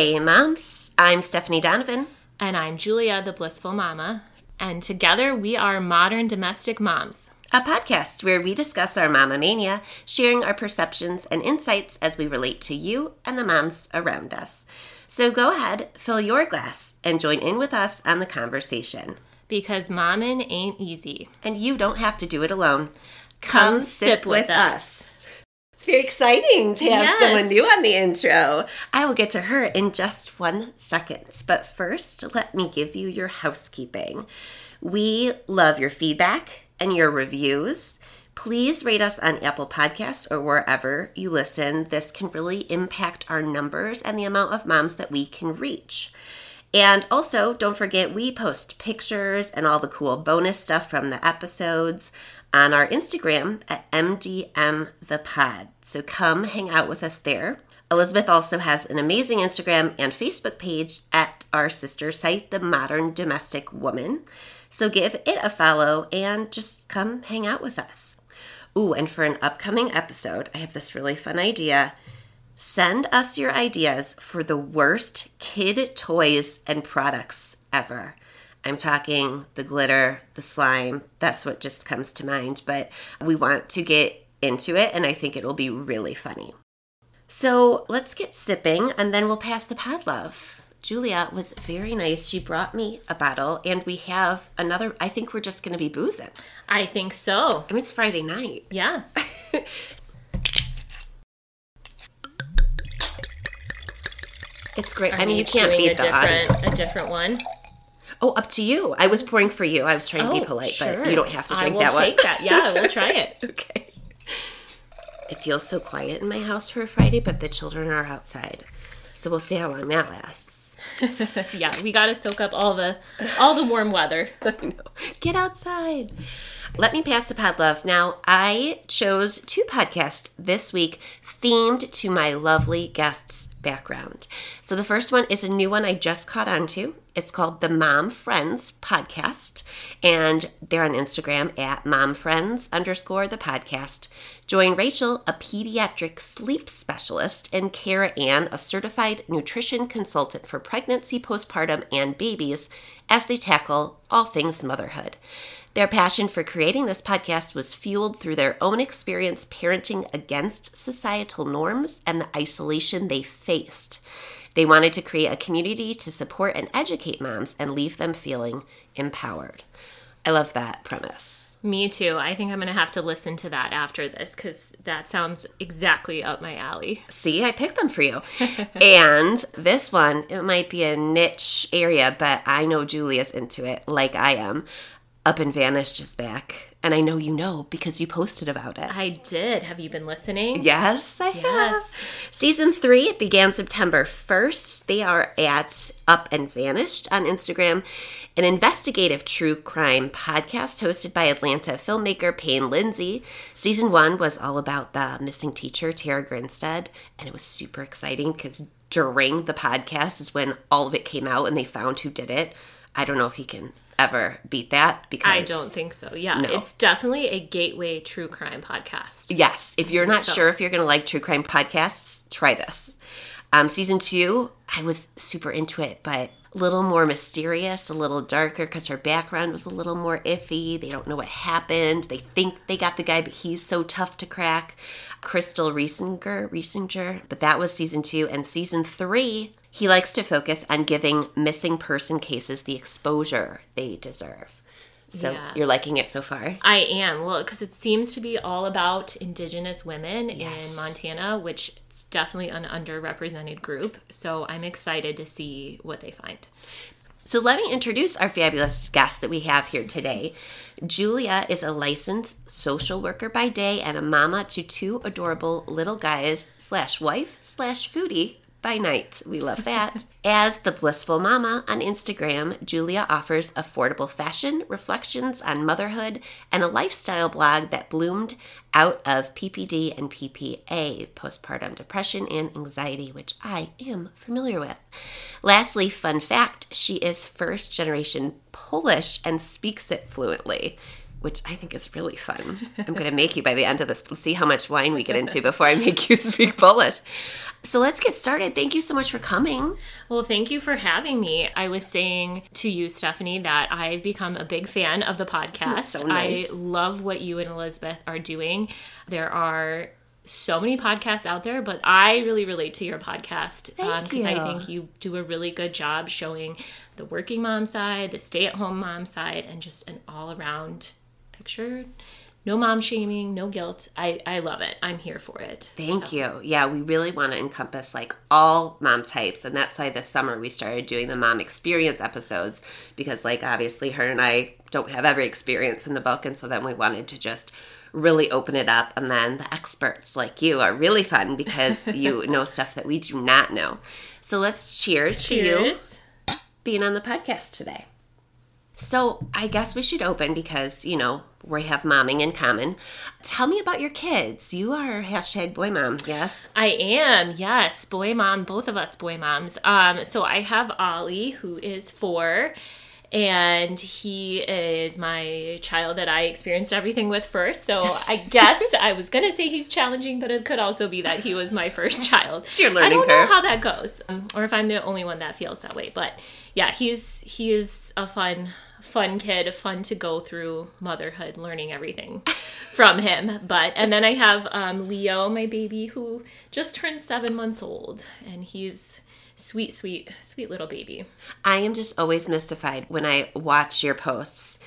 Hey, moms. I'm Stephanie Donovan. And I'm Julia, the blissful momma. And together we are Modern Domestic Moms, a podcast where we discuss our mama mania, sharing our perceptions and insights as we relate to you and the moms around us. So go ahead, fill your glass, and join in with us on the conversation. Because momming ain't easy. And you don't have to do it alone. Come, Come sip, with, with us. us. It's very exciting to have yes. someone new on the intro. I will get to her in just one second. But first, let me give you your housekeeping. We love your feedback and your reviews. Please rate us on Apple Podcasts or wherever you listen. This can really impact our numbers and the amount of moms that we can reach. And also, don't forget, we post pictures and all the cool bonus stuff from the episodes on our Instagram at MDM the Pod. So come hang out with us there. Elizabeth also has an amazing Instagram and Facebook page at our sister site, The Modern Domestic Woman. So give it a follow and just come hang out with us. Ooh, and for an upcoming episode, I have this really fun idea. Send us your ideas for the worst kid toys and products ever. I'm talking the glitter, the slime. That's what just comes to mind. But we want to get into it, and I think it'll be really funny. So let's get sipping, and then we'll pass the pod love. Julia was very nice. She brought me a bottle, and we have another. I think we're just going to be boozing. I think so. I mean, it's Friday night. Yeah. it's great. Are I mean, you can't beat a different, a different one. Oh, up to you. I was pouring for you. I was trying to be oh, polite, sure. but you don't have to drink that one. I will Take that. Yeah, we'll try it. okay. It feels so quiet in my house for a Friday, but the children are outside, so we'll see how long that lasts. yeah, we got to soak up all the all the warm weather. Get outside. Let me pass the pod love. Now, I chose two podcasts this week themed to my lovely guests' background. So the first one is a new one I just caught on to. It's called the Mom Friends Podcast, and they're on Instagram at Mom Friends underscore the podcast. Join Rachel, a pediatric sleep specialist, and Kara Ann, a certified nutrition consultant for pregnancy, postpartum, and babies, as they tackle all things motherhood. Their passion for creating this podcast was fueled through their own experience parenting against societal norms and the isolation they faced. They wanted to create a community to support and educate moms and leave them feeling empowered. I love that premise. Me too. I think I'm going to have to listen to that after this because that sounds exactly up my alley. See, I picked them for you. and this one, it might be a niche area, but I know Julia's into it like I am. Up and Vanished is back. And I know you know because you posted about it. I did. Have you been listening? Yes, I yes. have. Season three began September 1st. They are at Up and Vanished on Instagram, an investigative true crime podcast hosted by Atlanta filmmaker Payne Lindsay. Season one was all about the missing teacher, Tara Grinstead, and it was super exciting because during the podcast is when all of it came out and they found who did it. I don't know if you can ever beat that because I don't think so. Yeah, no. it's definitely a gateway true crime podcast. Yes, if you're not so. sure if you're going to like true crime podcasts, try this. Um, season two, I was super into it, but a little more mysterious, a little darker because her background was a little more iffy. They don't know what happened. They think they got the guy, but he's so tough to crack. Kristal Reisinger, Reisinger, but that was season two. And season three, he likes to focus on giving missing person cases the exposure they deserve. So yeah. you're liking it so far? I am. Well, because it seems to be all about Indigenous women yes. in Montana, which is definitely an underrepresented group. So I'm excited to see what they find. So let me introduce our fabulous guest that we have here today. Julia is a licensed social worker by day and a mama to two adorable little guys slash wife slash foodie by night. We love that. As the Blissful Momma on Instagram, Julia offers affordable fashion, reflections on motherhood, and a lifestyle blog that bloomed out of PPD and PPA, postpartum depression and anxiety, which I am familiar with. Lastly, fun fact she is first generation Polish and speaks it fluently. Which I think is really fun. I'm going to make you by the end of this. Let's see how much wine we get into before I make you speak Polish. So let's get started. Thank you so much for coming. Well, thank you for having me. I was saying to you, Stephanie, that I've become a big fan of the podcast. so nice. I love what you and Elizabeth are doing. There are so many podcasts out there, but I really relate to your podcast because um, I think you do a really good job showing the working mom side, the stay at home mom side, and just an all around picture no mom shaming, no guilt. I, I love it. I'm here for it. Thank so. you. Yeah, we really want to encompass like all mom types. And that's why this summer we started doing the mom experience episodes because, like, obviously, her and I don't have every experience in the book. And so then we wanted to just really open it up. And then the experts like you are really fun because you know stuff that we do not know. So let's cheers, cheers. to you being on the podcast today. So I guess we should open because, you know, we have momming in common. Tell me about your kids. You are hashtag boy mom, yes? I am, yes. Boy mom, both of us boy moms. Um, so I have Ollie, who is four, and he is my child that I experienced everything with first. So I guess I was gonna say he's challenging, but it could also be that he was my first child. It's your learning I don't curve. know how that goes, um, or if I'm the only one that feels that way. But yeah, he's he is a fun fun kid, fun to go through motherhood, learning everything from him. But and then I have um, Leo, my baby, who just turned seven months old, and he's sweet, sweet, sweet little baby. I am just always mystified when I watch your posts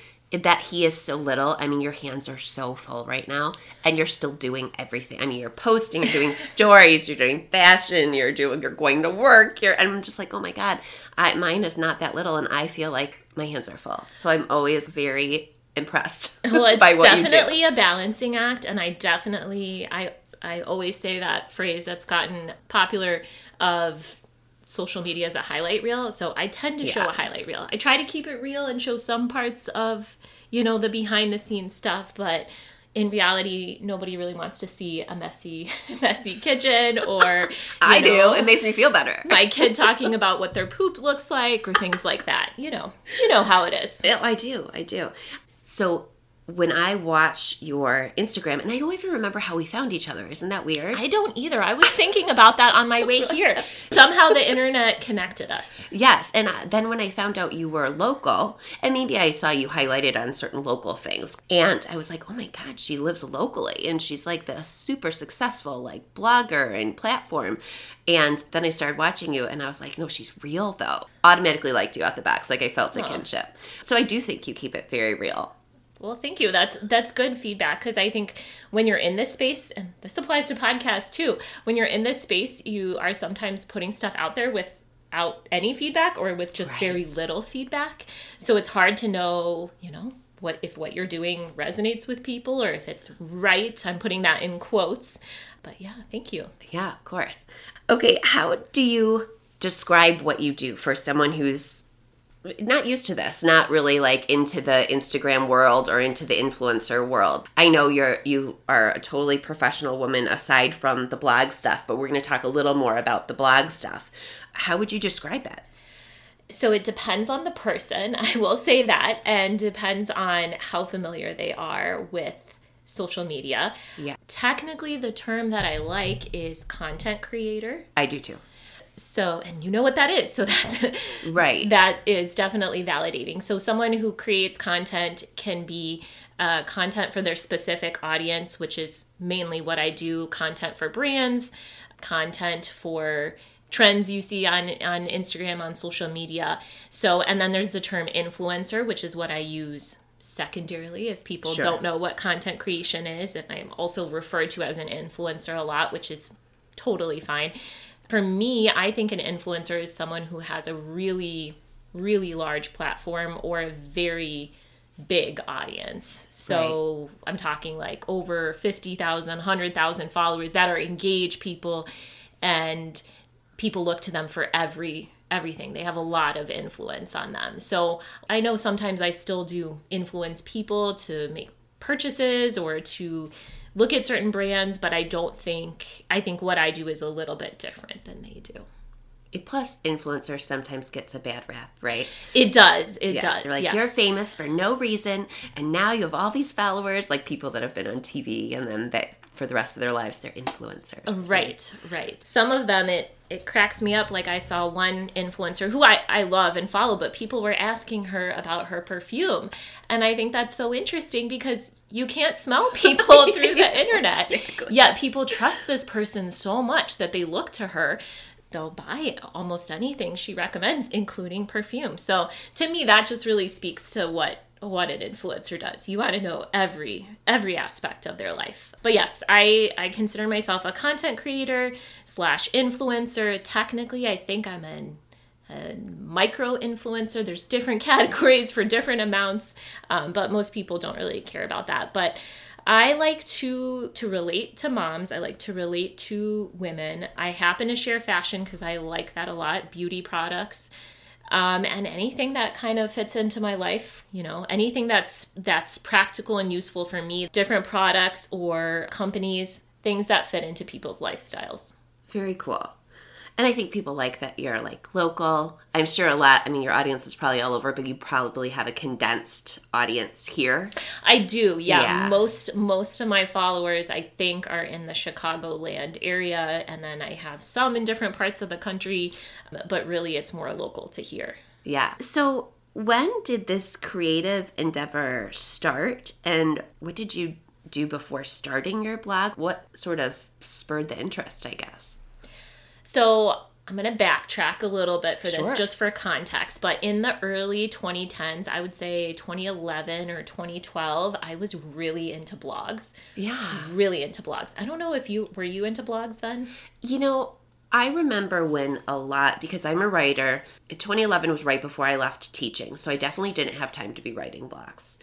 that he is so little. I mean, your hands are so full right now, and you're still doing everything. I mean, you're posting, you're doing stories, you're doing fashion, you're doing, you're going to work. You're, and I'm just like, oh my god, I, mine is not that little, and I feel like my hands are full. So I'm always very impressed. Well, it's definitely a balancing act, and I definitely I I always say that phrase that's gotten popular of social media as a highlight reel. So I tend to yeah. show a highlight reel. I try to keep it real and show some parts of, you know, the behind the scenes stuff, but in reality, nobody really wants to see a messy, messy kitchen or I know, do. It makes me feel better. my kid talking about what their poop looks like or things like that. You know, you know how it is. Oh, I do. I do. So when I watch your Instagram, and I don't even remember how we found each other. Isn't that weird? I don't either. I was thinking about that on my way here. Somehow the internet connected us. Yes. And uh, then when I found out you were local, and maybe I saw you highlighted on certain local things, and I was like, oh my God, she lives locally. And she's like the super successful, like blogger and platform. And then I started watching you, and I was like, no, she's real though. Automatically liked you out the box. Like I felt a kinship. So I do think you keep it very real. Well, thank you. That's that's good feedback because I think when you're in this space, and this applies to podcasts too, when you're in this space, you are sometimes putting stuff out there without any feedback or with just right. very little feedback. So it's hard to know, you know, what if what you're doing resonates with people or if it's right. I'm putting that in quotes. But yeah, thank you. Yeah, of course. Okay, how do you describe what you do for someone who's not used to this, not really like into the Instagram world or into the influencer world. I know you're you are a totally professional woman aside from the blog stuff, but we're going to talk a little more about the blog stuff. How would you describe it? So it depends on the person, I will say that, and depends on how familiar they are with social media. Yeah. Technically the term that I like is content creator. I do too so and you know what that is. So that's right. that is definitely validating. So someone who creates content can be uh, content for their specific audience which is mainly what i do content for brands content for trends you see on on instagram on social media. So and then there's the term influencer which is what i use secondarily. If people sure. don't know what content creation is and i'm also referred to as an influencer a lot which is totally fine for me, I think an influencer is someone who has a really, really large platform or a very big audience. So right. I'm talking like over 50,000, 100,000 followers that are engaged people and people look to them for every everything. They have a lot of influence on them. So I know sometimes I still do influence people to make purchases or to look at certain brands, but I don't think I think what I do is a little bit different than they do. Plus, influencer sometimes gets a bad rap, right? It does. It yeah, does. They're like, yes. you're famous for no reason, and now you have all these followers, like people that have been on TV, and then that for the rest of their lives, they're influencers. Right, right. right. Some of them, it it cracks me up. Like I saw one influencer who I, I love and follow, but people were asking her about her perfume. And I think that's so interesting because you can't smell people through the internet. Exactly. Yet people trust this person so much that they look to her they'll buy almost anything she recommends, including perfume. So to me, that just really speaks to what what an influencer does. You want to know every every aspect of their life. But yes, I I consider myself a content creator slash influencer. Technically, I think I'm an a micro influencer. There's different categories for different amounts, um, but most people don't really care about that. But I like to to relate to moms. I like to relate to women. I happen to share fashion because I like that a lot. Beauty products, um, and anything that kind of fits into my life. You know, anything that's that's practical and useful for me. Different products or companies, things that fit into people's lifestyles. Very cool. And I think people like that you're like local. I'm sure a lot, I mean, your audience is probably all over, but you probably have a condensed audience here. I do, yeah. yeah. Most most of my followers I think are in the Chicagoland area and then I have some in different parts of the country, but really it's more local to here. Yeah. So when did this creative endeavor start and what did you do before starting your blog? What sort of spurred the interest, I guess? So I'm going to backtrack a little bit for this sure. just for context, but in the early 2010s, I would say 2011 or 2012, I was really into blogs. Yeah. Really into blogs. I don't know if you were you into blogs then? You know, I remember when a lot because I'm a writer. 2011 was right before I left teaching, so I definitely didn't have time to be writing blogs.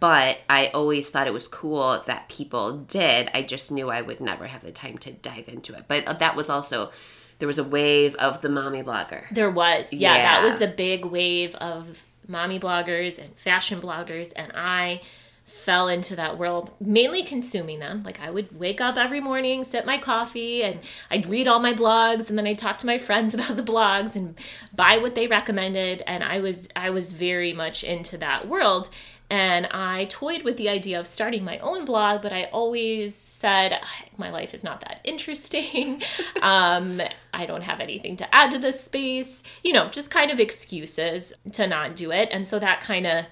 But I always thought it was cool that people did. I just knew I would never have the time to dive into it. But that was also there was a wave of the mommy blogger. There was. Yeah, yeah, that was the big wave of mommy bloggers and fashion bloggers and I fell into that world mainly consuming them like i would wake up every morning sip my coffee and i'd read all my blogs and then i'd talk to my friends about the blogs and buy what they recommended and i was i was very much into that world and I toyed with the idea of starting my own blog, but I always said, my life is not that interesting. um, I don't have anything to add to this space. You know, just kind of excuses to not do it. And so that kind of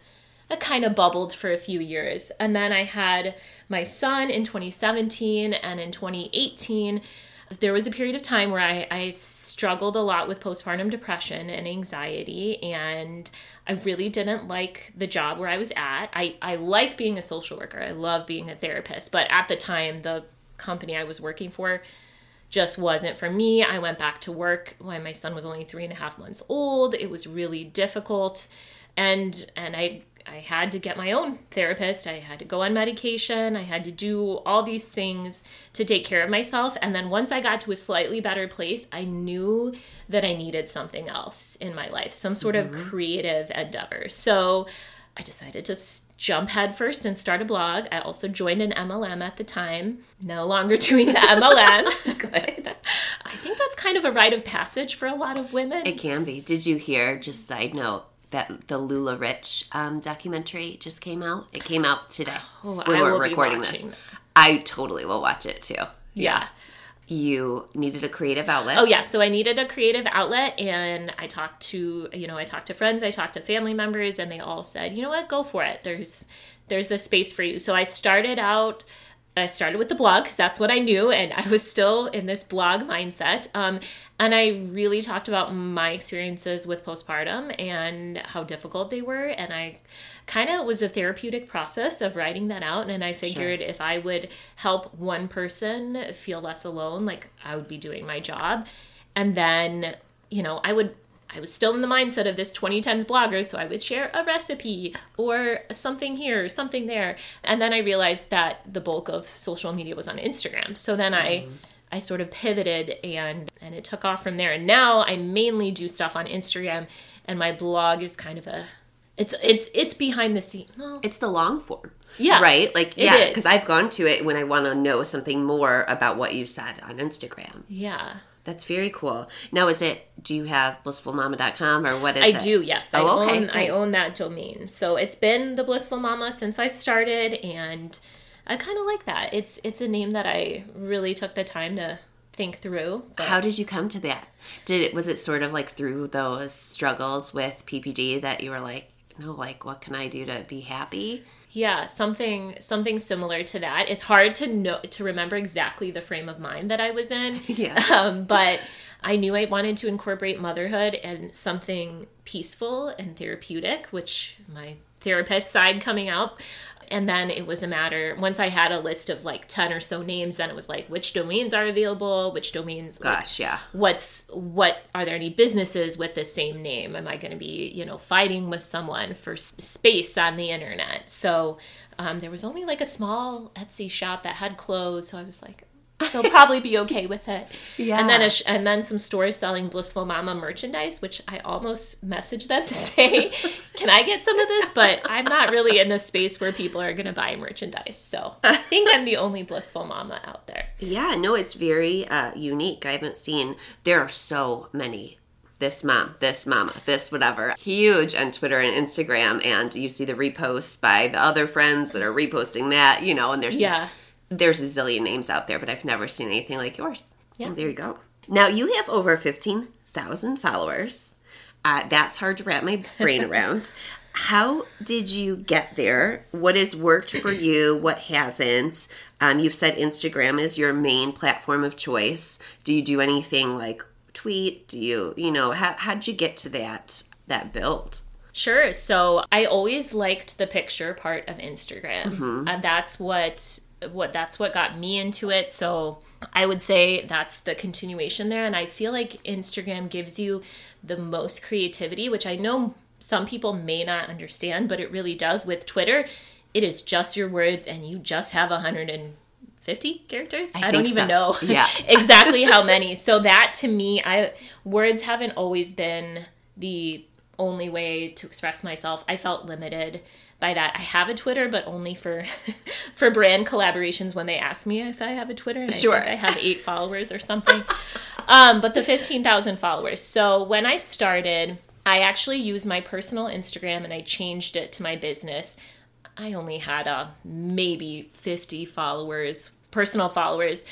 it kind of bubbled for a few years. And then I had my son in 2017 and in 2018 there was a period of time where I, I struggled a lot with postpartum depression and anxiety and I really didn't like the job where I was at. I, I like being a social worker. I love being a therapist, but at the time the company I was working for just wasn't for me. I went back to work when my son was only three and a half months old. It was really difficult. And and I I had to get my own therapist. I had to go on medication. I had to do all these things to take care of myself. And then once I got to a slightly better place, I knew that I needed something else in my life, some sort mm-hmm. of creative endeavor. So I decided to jump headfirst and start a blog. I also joined an MLM at the time, no longer doing the MLM. Good. I think that's kind of a rite of passage for a lot of women. It can be. Did you hear, just side note, that the LuLaRich um, documentary just came out. It came out today oh, when I we're recording this. I totally will watch it too. Yeah. yeah. You needed a creative outlet. Oh yeah, so I needed a creative outlet and I talked to, you know, I talked to friends, I talked to family members and they all said, "You know what? Go for it. There's there's a space for you." So I started out I started with the blog because that's what I knew, and I was still in this blog mindset. Um, and I really talked about my experiences with postpartum and how difficult they were. And I kind of was a therapeutic process of writing that out. And I figured sure. if I would help one person feel less alone, like I would be doing my job. And then, you know, I would I was still in the mindset of this 2010s blogger, so I would share a recipe or something here, something there. And then I realized that the bulk of social media was on Instagram. So then mm-hmm. I I sort of pivoted and and it took off from there. And now I mainly do stuff on Instagram and my blog is kind of a it's it's it's behind the scene. Well, it's the long form. Yeah. Right? Like yeah, cuz I've gone to it when I want to know something more about what you said on Instagram. Yeah. That's very cool. Now, is it? Do you have blissfulmomma.com or what is I it? do. Yes, Oh, I okay, own. I own that domain. So it's been the Blissful Momma since I started, and I kind of like that. It's it's a name that I really took the time to think through. But How did you come to that? Did it was it sort of like through those struggles with PPD that you were like, no, like what can I do to be happy? Yeah, something something similar to that. It's hard to know to remember exactly the frame of mind that I was in. Yeah. Um, but I knew I wanted to incorporate motherhood and something peaceful and therapeutic, which my therapist side coming out. And then it was a matter once I had a list of like 10 or so names, then it was like which domains are available, which domains like, Gosh, yeah. what's what are there any businesses with the same name? Am i going to be you know fighting with someone for space on the internet? So um, there was only like a small etsy shop that had clothes so i was like they'll probably be okay with it Yeah. and then a sh- and then some stores selling blissful mama merchandise which i almost messaged them to say can i get some of this but i'm not really in the space where people are going to buy merchandise so i think i'm the only blissful mama out there Yeah, no, it's very uh, unique. I haven't seen, there are so many. This mom, this mama, this whatever. Huge on Twitter and Instagram. And you see the reposts by the other friends that are reposting that, you know, and there's Yeah. just, there's a zillion names out there, but I've never seen anything like yours. Yeah. And there you go. Now, you have over 15,000 followers. Uh, that's hard to wrap my brain around. How did you get there? What has worked for you? What hasn't? Um, you've said Instagram is your main platform of choice. Do you do anything like tweet? Do you, you know, how how did you get to that that build? Sure. So I always liked the picture part of Instagram. And that's what what that's what got me into it. So I would say that's the continuation there and I feel like Instagram gives you the most creativity, which I know some people may not understand, but it really does with Twitter. It is just your words and you just have 150 characters. I, don't even so. know Yeah. exactly how many. So that to me, I words haven't always been the only way to express myself. I felt limited by that. I have a Twitter, but only for for brand collaborations when they ask me if I have a Twitter. And Sure. I think I have eight followers or something. Um, but the fifteen thousand followers. So when I started, I actually used my personal Instagram and I changed it to my business. I only had uh, maybe 50 followers, personal followers.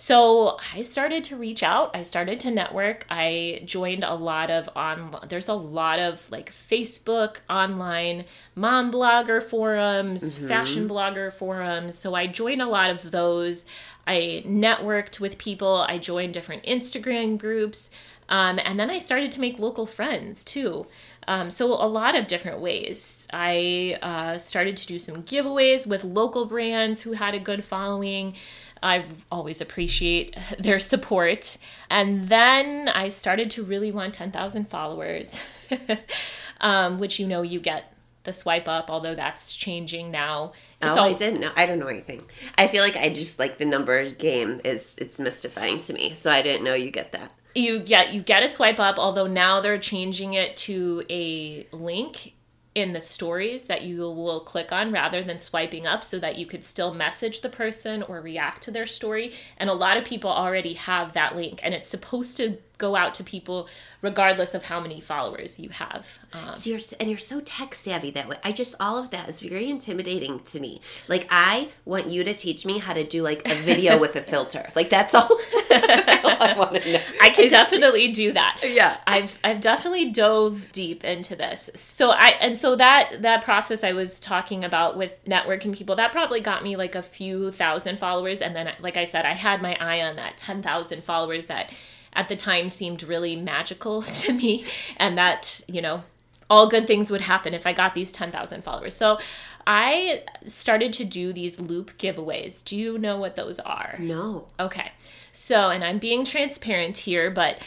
So I started to reach out. I started to network. I joined a lot of on. There's a lot of like Facebook online mom blogger forums, fashion blogger forums. So I joined a lot of those. I networked with people. I joined different Instagram groups, um, and then I started to make local friends too. Um, so a lot of different ways. I uh, started to do some giveaways with local brands who had a good following. I always appreciate their support. And then I started to really want 10,000 followers, um, which you know you get the swipe up, although that's changing now. It's oh, all I didn't know. I don't know anything. I feel like I just like the numbers game is it's mystifying to me. So I didn't know you get that. you get you get a swipe up although now they're changing it to a link in the stories that you will click on rather than swiping up so that you could still message the person or react to their story. And a lot of people already have that link and it's supposed to go out to people regardless of how many followers you have um, So you're, and you're so tech savvy that way. I just all of that is very intimidating to me. Like I want you to teach me how to do like a video with a filter. Like that's all, all I want to know. I can definitely do that. Yeah. I've I've definitely dove deep into this. So I and so that that process I was talking about with networking people that probably got me like a few thousand followers and then like I said I had my eye on that 10,000 followers that at the time seemed really magical to me and that, you know, all good things would happen if I got these 10,000 followers. So I started to do these loop giveaways. Do you know what those are? No. Okay. So, and I'm being transparent here, but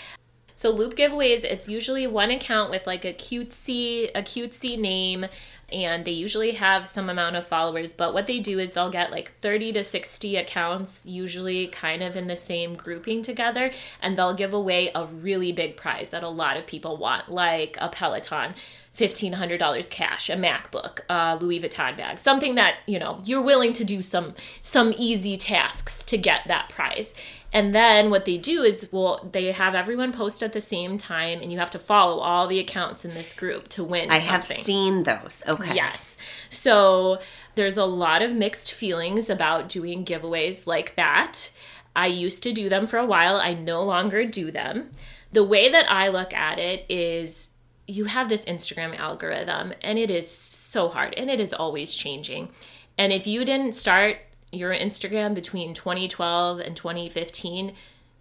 so loop giveaways, it's usually one account with like a cutesy, a cutesy name, and they usually have some amount of followers. But what they do is they'll get like 30 to 60 accounts, usually kind of in the same grouping together, and they'll give away a really big prize that a lot of people want, like a Peloton. $1500 cash a macbook a louis vuitton bag something that you know you're willing to do some some easy tasks to get that prize And then what they do is, well, they have everyone post at the same time, and you have to follow all the accounts in this group to win. I have seen those. Okay. Yes. So there's a lot of mixed feelings about doing giveaways like that. I used to do them for a while, I no longer do them. The way that I look at it is you have this Instagram algorithm, and it is so hard, and it is always changing. And if you didn't start your Instagram between 2012 and 2015,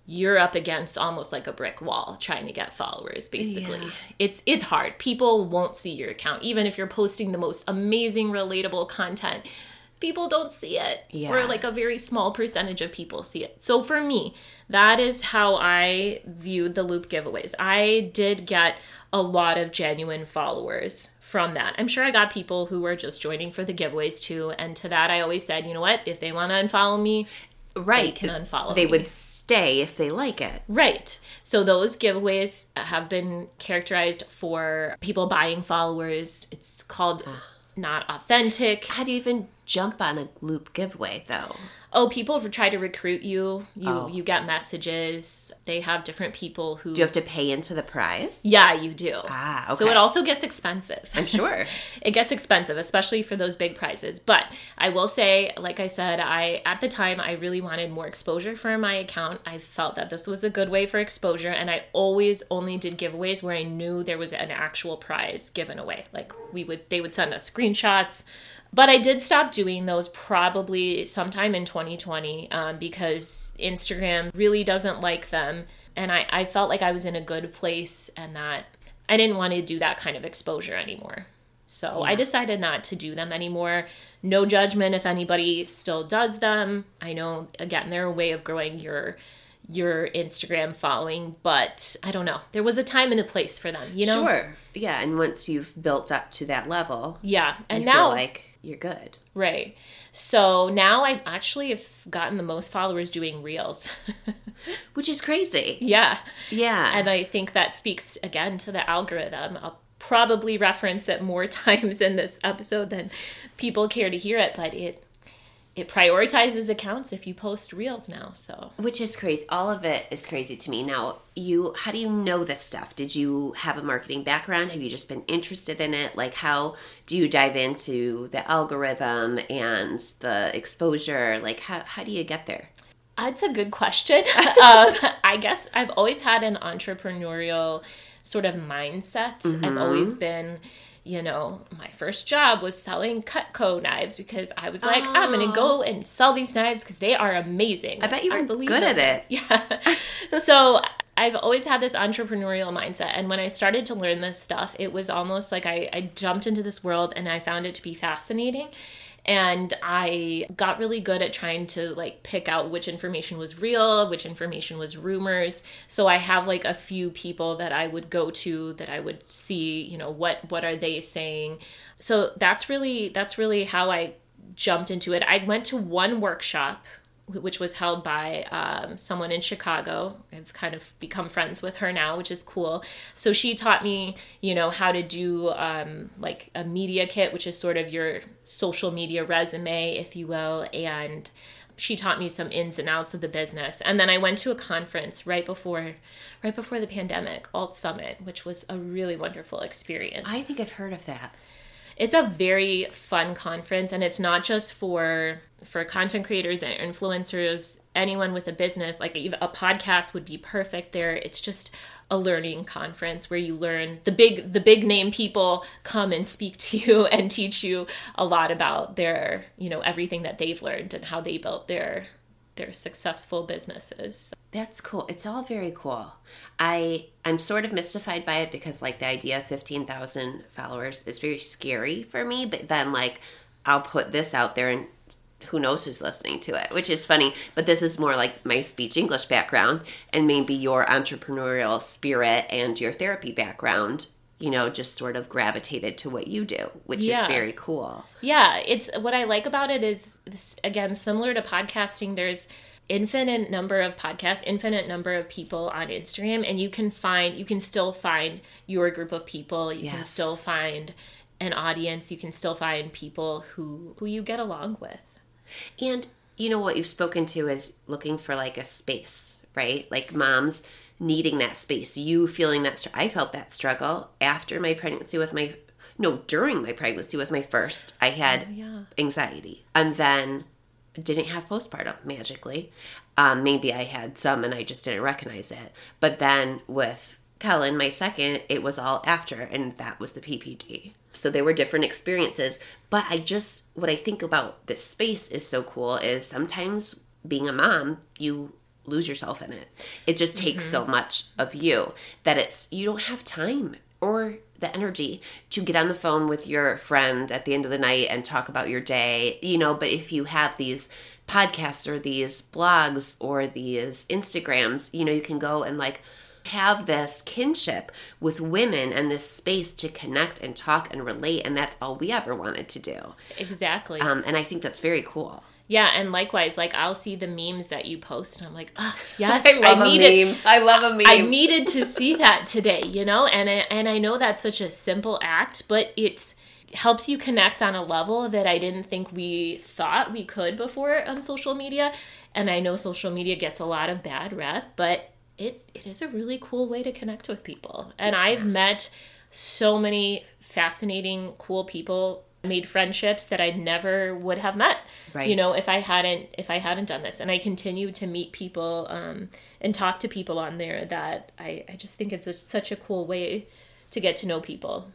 you're up against almost like a brick wall trying to get followers basically. Yeah. It's it's hard. People won't see your account even if you're posting the most amazing relatable content. People don't see it. Yeah. Or like a very small percentage of people see it. So for me, that is how I viewed the loop giveaways. I did get a lot of genuine followers from that. I'm sure I got people who were just joining for the giveaways too. And to that, I always said, you know what? If they want to unfollow me, right, they can unfollow. They me. would stay if they like it. Right. So those giveaways have been characterized for people buying followers. It's called ah. not authentic. How do you even jump on a loop giveaway though? Oh, people try to recruit you. You oh. you get messages. They have different people who. Do you have to pay into the prize? Yeah, you do. Ah, okay. So it also gets expensive. I'm sure. it gets expensive, especially for those big prizes. But I will say, like I said, I at the time I really wanted more exposure for my account. I felt that this was a good way for exposure, and I always only did giveaways where I knew there was an actual prize given away. Like we would, they would send us screenshots but I did stop doing those probably sometime in 2020 um, because Instagram really doesn't like them. And I, I felt like I was in a good place and that I didn't want to do that kind of exposure anymore. So yeah. I decided not to do them anymore. No judgment if anybody still does them. I know, again, they're a way of growing your your Instagram following, but I don't know. There was a time and a place for them, you know? Sure. Yeah, and once you've built up to that level, yeah, and now like you're good. Right. So now I actually have gotten the most followers doing reels, which is crazy. Yeah. Yeah. And I think that speaks again to the algorithm. I'll probably reference it more times in this episode than people care to hear it, but it it prioritizes accounts if you post reels now so. Which is crazy all of it is crazy to me. Now you how do you know this stuff? Did you have a marketing background? Have you just been interested in it? Like how do you dive into the algorithm and the exposure? Like how, how do you get there? That's a good question. Um, i guess i've always had an entrepreneurial sort of mindset. Mm-hmm. i've always been you know, my first job was selling Cutco knives because I was like, oh. I'm going to go and sell these knives because they are amazing. I bet you were good at it. Yeah. so I've always had this entrepreneurial mindset. And when I started to learn this stuff, it was almost like I, I jumped into this world and I found it to be fascinating and i got really good at trying to like pick out which information was real which information was rumors. So i have like a few people that i would go to that i would see you know what what are they saying. So that's really that's really how i jumped into it. I went to one workshop which was held by um, someone in Chicago. I've kind of become friends with her now, which is cool. So she taught me, you know, how to do um, like a media kit, which is sort of your social media resume, if you will, and she taught me some ins and outs of the business. And then I went to a conference right before right before the pandemic, Alt Summit, which was a really wonderful experience. I think I've heard of that it's a very fun conference and it's not just for for content creators and influencers anyone with a business like a podcast would be perfect there. It's just a learning conference where you learn the big the big name people come and speak to you and teach you a lot about their you know everything that they've learned and how they built their successful businesses. That's cool. It's all very cool. I I'm sort of mystified by it because like the idea of 15,000 followers is very scary for me, but then like I'll put this out there and who knows who's listening to it, which is funny. But this is more like my speech English background and maybe your entrepreneurial spirit and your therapy background you know, just sort of gravitated to what you do, which yeah. is very cool. Yeah, it's what I like about it is again similar to podcasting. There's infinite number of podcasts, infinite number of people on Instagram, and you can find you can still find your group of people. You yes. can still find an audience. You can still find people who who you get along with. And you know what you've spoken to is looking for like a space, right? Like moms needing that space, you feeling that. Str- I felt that struggle after my pregnancy with my no during my pregnancy with my first. I had oh, yeah. anxiety, and then didn't have postpartum magically. Um, maybe I had some and I just didn't recognize it. But then with Kellen, my second, it was all after, and that was the PPD. So there were different experiences. But I just, what I think about this space is so cool is sometimes being a mom, you lose yourself in it. It just takes mm-hmm. so much of you that it's, you don't have time or the energy to get on the phone with your friend at the end of the night and talk about your day, you know. But if you have these podcasts or these blogs or these Instagrams, you know, you can go and like, have this kinship with women and this space to connect and talk and relate and that's all we ever wanted to do exactly um, and i think that's very cool yeah, and likewise, like I'll see the memes that you post, and I'm like, oh, yes, I love I needed, a meme. I love a meme. I needed to see that today, you know, and I, and I know that's such a simple act, but it helps you connect on a level that I didn't think we thought we could before on social media. And I know social media gets a lot of bad rep, but it, it is a really cool way to connect with people. And I've met so many fascinating, cool people made friendships that I never would have met. Right. You know, if I hadn't if I hadn't done this. And I continue to meet people um, and talk to people on there that I, I just think it's a, such a cool way to get to know people.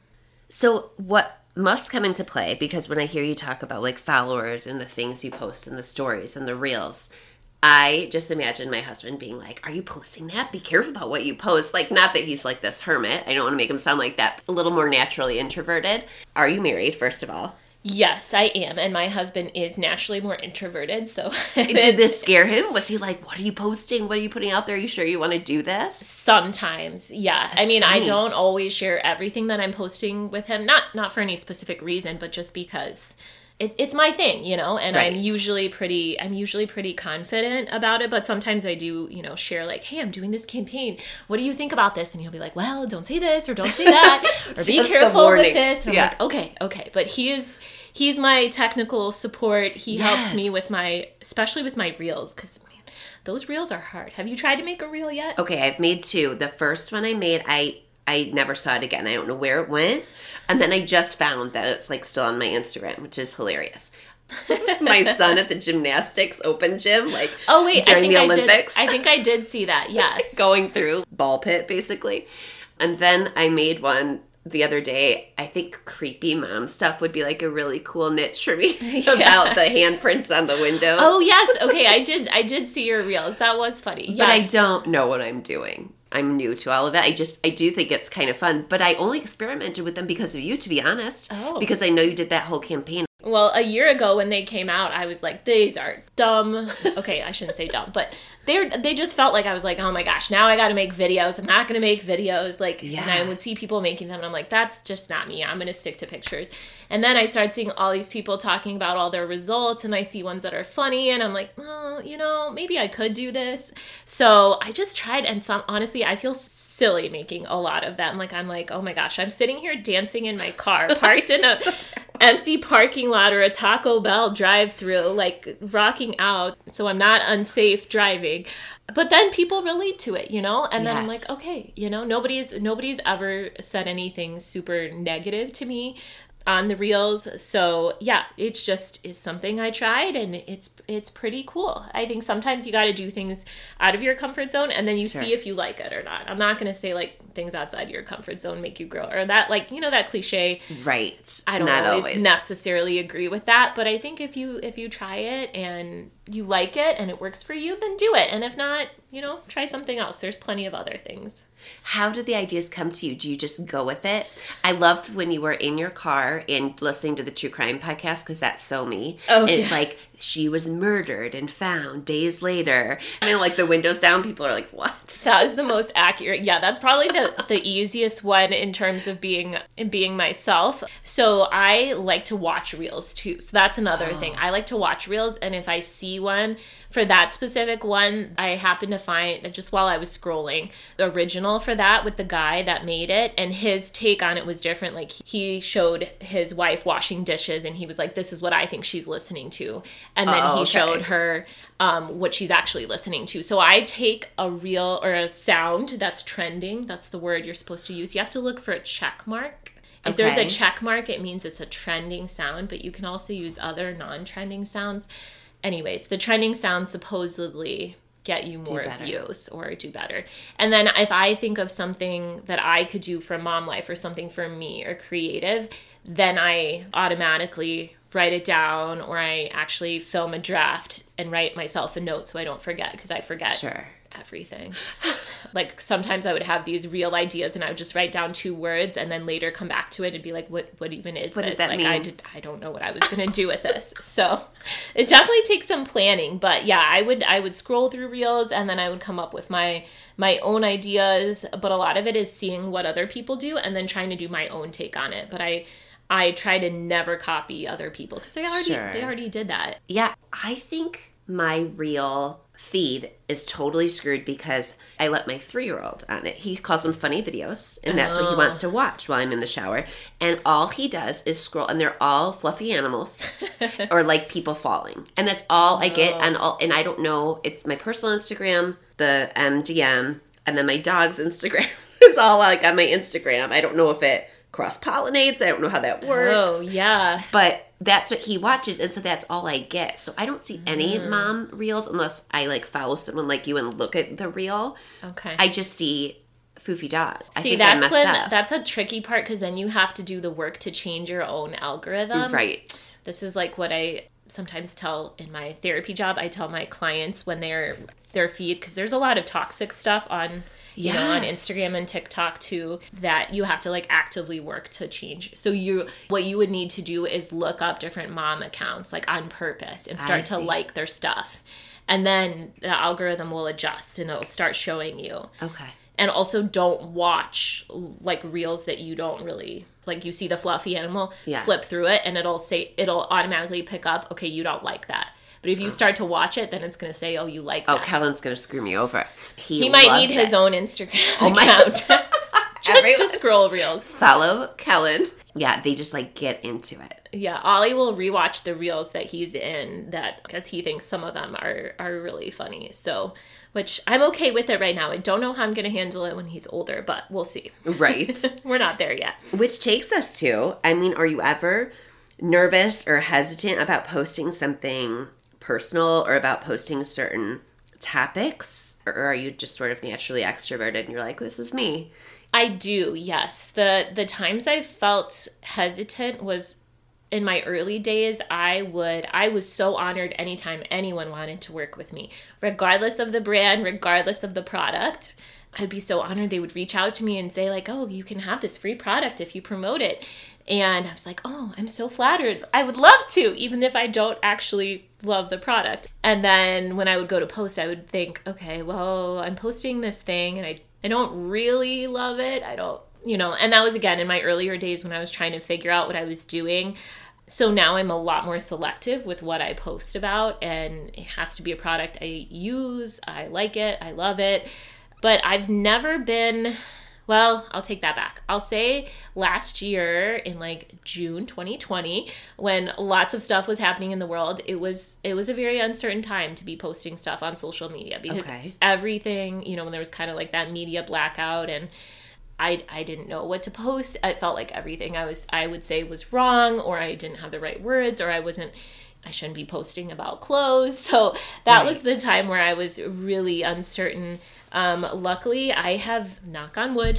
So what must come into play because when I hear you talk about like followers and the things you post and the stories and the reels, I just imagine my husband being like, Are you posting that? Be careful about what you post. Like, not that he's like this hermit. I don't want to make him sound like that. A little more naturally introverted. Are you married, first of all? Yes, I am. And my husband is naturally more introverted. So, did this scare him? Was he like, What are you posting? What are you putting out there? Are you sure you want to do this? Sometimes, yeah. That's I mean, funny. I don't always share everything that I'm posting with him. Not not for any specific reason, but just because it, it's my thing, you know, and right. I'm usually pretty I'm usually pretty confident about it, but sometimes I do, you know, share like, "Hey, I'm doing this campaign. What do you think about this?" And he'll be like, "Well, don't say this or don't say that or be careful with this." And yeah. I'm like, "Okay, okay." But he is he's my technical support. He yes. helps me with my especially with my reels cuz those reels are hard. Have you tried to make a reel yet? Okay, I've made two. The first one I made, I I never saw it again. I don't know where it went. And then I just found that it's like still on my Instagram, which is hilarious. my son at the gymnastics open gym, like oh wait, during the Olympics. I, did, I think I did see that. Yes, going through ball pit basically, and then I made one the other day. I think creepy mom stuff would be like a really cool niche for me yeah. about the handprints on the windows. Oh yes, okay, I did. I did see your reels. That was funny. Yes. But I don't know what I'm doing. I'm new to all of it. I just I do think it's kind of fun, but I only experimented with them because of you, to be honest. Oh. Because I know you did that whole campaign. Well, a year ago when they came out, I was like, these are dumb. okay, I shouldn't say dumb, but they they just felt like I was like, oh my gosh, now I got to make videos. I'm not going to make videos. Like, yeah. and I would see people making them, and I'm like, that's just not me. I'm going to stick to pictures. And then I started seeing all these people talking about all their results, and I see ones that are funny, and I'm like, oh, you know, maybe I could do this. So I just tried, and some honestly, I feel silly making a lot of them. Like I'm like, oh my gosh, I'm sitting here dancing in my car, parked in a empty parking lot or a Taco Bell drive-through, like rocking out. So I'm not unsafe driving. But then people relate to it, you know? And then. I'm like, okay, you know, nobody's nobody's ever said anything super negative to me on the reels. So yeah, it's just is something I tried and it's it's pretty cool. I think sometimes you got to do things out of your comfort zone and then you sure. see if you like it or not. I'm not going to say like things outside your comfort zone make you grow or that like, you know that cliche. Right. I don't always, always necessarily agree with that, but I think if you if you try it and you like it and it works for you, then do it. And if not, you know, try something else. There's plenty of other things. How did the ideas come to you? Do you just go with it? I loved when you were in your car and listening to the true crime podcast because that's so me. Oh, and it's like she was murdered and found days later. And then like the windows down, people are like, "What?" That was the most accurate. Yeah, that's probably the the easiest one in terms of being being myself. So I like to watch reels too. So that's another oh. thing. I like to watch reels, and if I see one. For that specific one, I happened to find just while I was scrolling the original for that with the guy that made it, and his take on it was different. Like he showed his wife washing dishes, and he was like, "This is what I think she's listening to," and then oh, he showed her um, what she's actually listening to. So I take a reel or a sound that's trending. That's the word you're supposed to use. You have to look for a check mark if okay. there's a check mark, it means it's a trending sound, but you can also use other non trending sounds. Anyways, the trending sounds supposedly get you more views or do better. And then if I think of something that I could do for mom life or something for me or creative, then I automatically write it down or I actually film a draft and write myself a note so I don't forget because I forget. Sure everything. like sometimes I would have these reel ideas and I would just write down two words and then later come back to it and be like, what what even is what this? like mean? I did I don't know what I was gonna do with this. So it definitely takes some planning. But yeah, I would I would scroll through reels and then I would come up with my my own ideas. But a lot of it is seeing what other people do and then trying to do my own take on it. But I I try to never copy other people because they already sure. they already did that. Yeah, I think my reel feed is totally screwed because I let my three year old on it. He calls them funny videos, and that's oh. what he wants to oh. watch while I'm in the shower. And all he does is scroll, and they're all fluffy animals or like people falling. And that's all I get. And all, and I don't know. It's my personal Instagram, the um, MDM, and then my dog's Instagram is all like on my Instagram. I don't know if it cross pollinates. I don't know how that works. Oh yeah, but that's what he watches and so that's all i get. So i don't see any mm. mom reels unless i like follow someone like you and look at the reel. Okay. I just see foofy dog I see that's when up. that's a tricky part because then you have to do the work to change your own algorithm. Right. This is like what i sometimes tell in my therapy job. I tell my clients when they're their feed because there's a lot of toxic stuff on you yes. know on instagram and tiktok too that you have to like actively work to change. So you what you would need to do is look up different mom accounts like on purpose and start to like their stuff. And then the algorithm will adjust and it'll start showing you. Okay. And also don't watch like reels that you don't really like you see the fluffy animal yeah. flip through it and it'll say it'll automatically pick up okay you don't like that but if you start to watch it, then it's going to say, "Oh, you like." Oh, that. Kellen's going to screw me over. He, he might need it. his own Instagram oh account just Everyone. to scroll reels. Follow Kellen. Yeah, they just like get into it. Yeah, Ollie will rewatch the reels that he's in that because he thinks some of them are are really funny. So, which I'm okay with it right now. I don't know how I'm going to handle it when he's older, but we'll see. Right. We're not there yet. Which takes us to, I mean, are you ever nervous or hesitant about posting something personal or about posting certain topics? Or are you just sort of naturally extroverted and you're like, this is me? I do, yes. The the times I felt hesitant was in my early days, I would I was so honored anytime anyone wanted to work with me, regardless of the brand, regardless of the product. I'd be so honored they would reach out to me and say like, "Oh, you can have this free product if you promote it." And I was like, "Oh, I'm so flattered. I would love to, even if I don't actually love the product. And then when I would go to post, I would think, okay, well, I'm posting this thing and I, I don't really love it. I don't, you know, and that was again in my earlier days when I was trying to figure out what I was doing. So now I'm a lot more selective with what I post about, and it has to be a product I use. I like it, I love it. But I've never been well, I'll take that back. I'll say last year in like June 2020 when lots of stuff was happening in the world, it was it was a very uncertain time to be posting stuff on social media because okay. everything, you know, when there was kind of like that media blackout and I, I didn't know what to post. I felt like everything I was I would say was wrong or I didn't have the right words or I wasn't I shouldn't be posting about clothes. So that right. was the time where I was really uncertain um, luckily, I have, knock on wood,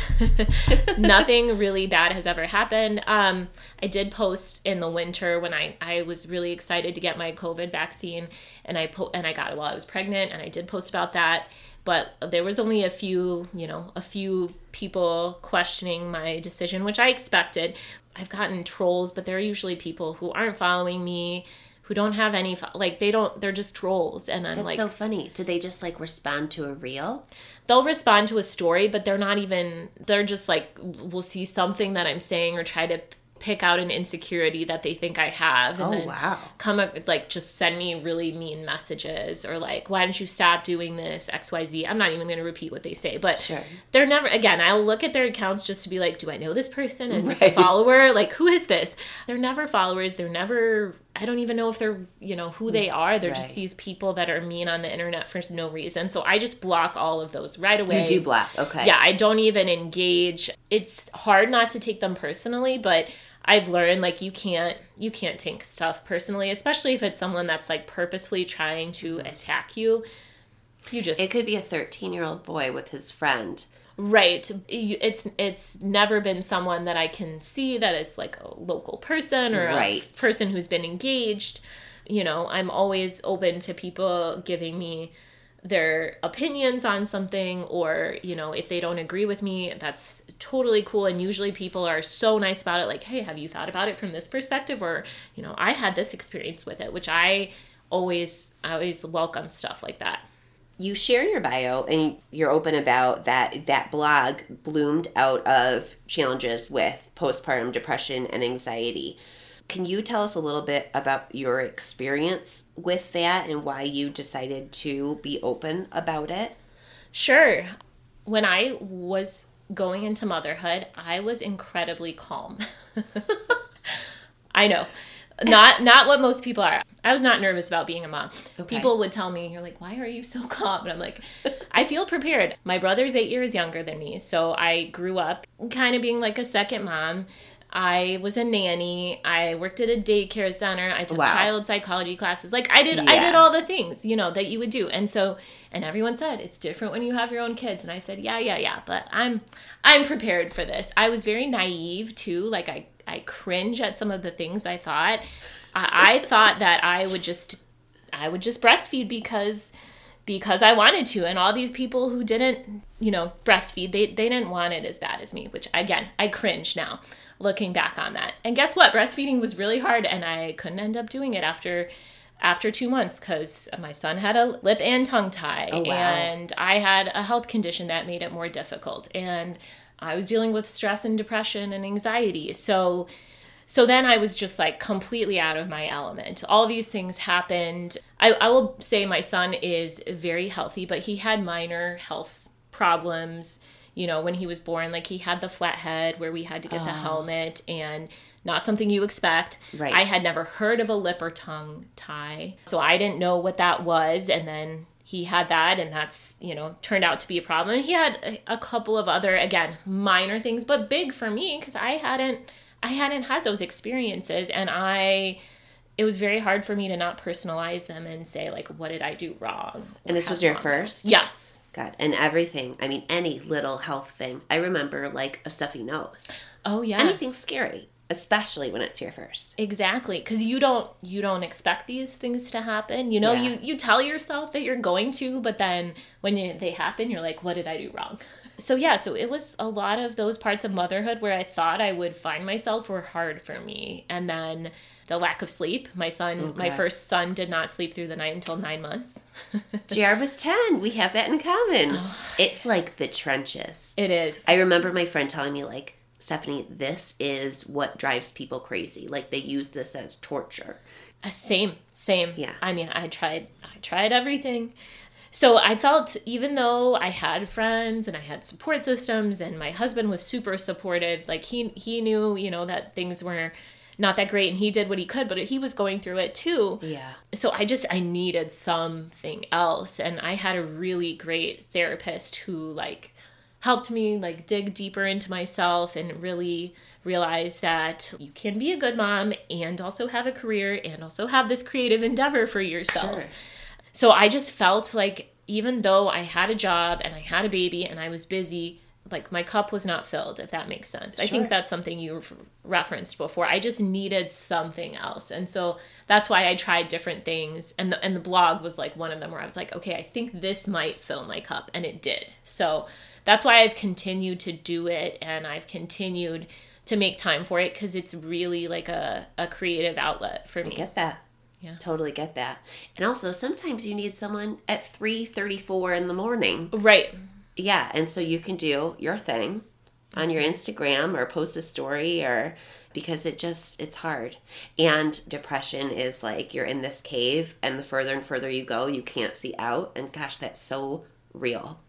nothing really bad has ever happened. Um, I did post in the winter when I, I was really excited to get my COVID vaccine, and I po- and I got it while I was pregnant, and I did post about that. But there was only a few, you know, a few people questioning my decision, which I expected. I've gotten trolls, but they're usually people who aren't following me who don't have any like they don't they're just trolls and I'm That's like so funny. Do they just like respond to a reel? They'll respond to a story, but they're not even they're just like will see something that I'm saying or try to pick out an insecurity that they think I have and oh, then wow. come up like just send me really mean messages or like why don't you stop doing this xyz i'm not even going to repeat what they say but Sure. they're never again i'll look at their accounts just to be like do i know this person is this a follower like who is this they're never followers they're never i don't even know if they're you know who they mm, are they're just these people that are mean on the internet for no reason so i just block all of those right away You do block. Okay. yeah, I don't even engage. It's hard not to take them personally, but I've learned like you can't you can't take stuff personally, especially if it's someone that's like purposefully trying to mm-hmm. attack you. You just It could be a 13 year old boy with his friend. Right. It's it's never been someone that I can see that is like a local person or Right. a person who's been engaged. You know, I'm always open to people giving me their opinions on something or you know if they don't agree with me that's totally cool and usually people are so nice about it like hey have you thought about it from this perspective or you know i had this experience with it which i always i always welcome stuff like that You share in your bio and you're open about that that blog bloomed out of challenges with postpartum depression and anxiety. Can you tell us a little bit about your experience with that and why you decided to be open about it? Sure. When I was going into motherhood, I was incredibly calm. I know. Not not what most people are. I was not nervous about being a mom. Okay. People would tell me, "You're like, why are you so calm?" And I'm like, I feel prepared. My brother's 8 years younger than me, so I grew up kind of being like a second mom. I was a nanny. I worked at a daycare center. I took Wow. child psychology classes. Like I did I did all the things, you know, that you would do. And so and everyone said it's different when you have your own kids and I said, "Yeah, yeah, yeah, but I'm I'm prepared for this." I was very naive too. Like I I cringe at some of the things I thought. I, I thought that I would just I would just breastfeed because because I wanted to and all these people who didn't, you know, breastfeed, they they didn't want it as bad as me, which again, I cringe now looking back on that. And guess what? Breastfeeding was really hard and I couldn't end up doing it after after 2 months cuz my son had a lip and tongue tie Oh, wow. and I had a health condition that made it more difficult and I was dealing with stress and depression and anxiety. So so then I was just like completely out of my element. All these things happened. I, I will say my son is very healthy, but he had minor health problems. You know, when he was born, like he had the flat head where we had to get the oh. helmet and not something you expect. Right. I had never heard of a lip or tongue tie. So I didn't know what that was. And then he had that, and that's, you know, turned out to be a problem. He had a, a couple of other, again, minor things, but big for me because I hadn't. I hadn't had those experiences and I it was very hard for me to not personalize them and say like what did I do wrong? And this was your wrong. first? Yes. God, and everything. I mean, any little health thing. I remember like a stuffy nose. Oh yeah. Anything scary, especially when it's your first. Exactly, cuz you don't you don't expect these things to happen. You know, Yeah. you you tell yourself that you're going to, but then when you, they happen, you're like what did I do wrong? So yeah, so it was a lot of those parts of motherhood where I thought I would find myself were hard for me. And then the lack of sleep. My son, my first son did not sleep through the night until 9 months. JR was 10. We have that in common. Oh. It's like the trenches. It is. I remember my friend telling me, like, Stephanie, this is what drives people crazy. Like, they use this as torture. Uh, Same, same. Yeah. I mean, I tried, I tried everything. So I felt, even though I had friends and I had support systems, and my husband was super supportive, like he he knew, you know, that things were not that great, and he did what he could, but he was going through it too. Yeah. So I just I needed something else, and I had a really great therapist who like helped me like dig deeper into myself and really realize that you can be a good mom and also have a career and also have this creative endeavor for yourself. Sure. So I just felt like even though I had a job and I had a baby and I was busy, like my cup was not filled, if that makes sense. I think that's something you re- referenced before. I just needed something else. And so that's why I tried different things. And the, and the blog was like one of them where I was like, okay, I think this might fill my cup. And it did. So that's why I've continued to do it and I've continued to make time for it because it's really like a, a creative outlet for I me. get that. Yeah. Totally get that. And also, sometimes you need someone at 3.34 in the morning. Right. Yeah, and so you can do your thing on your mm-hmm. Instagram or post a story or because it just it's hard. And depression is like you're in this cave and the further and further you go, you can't see out and gosh, that's so real.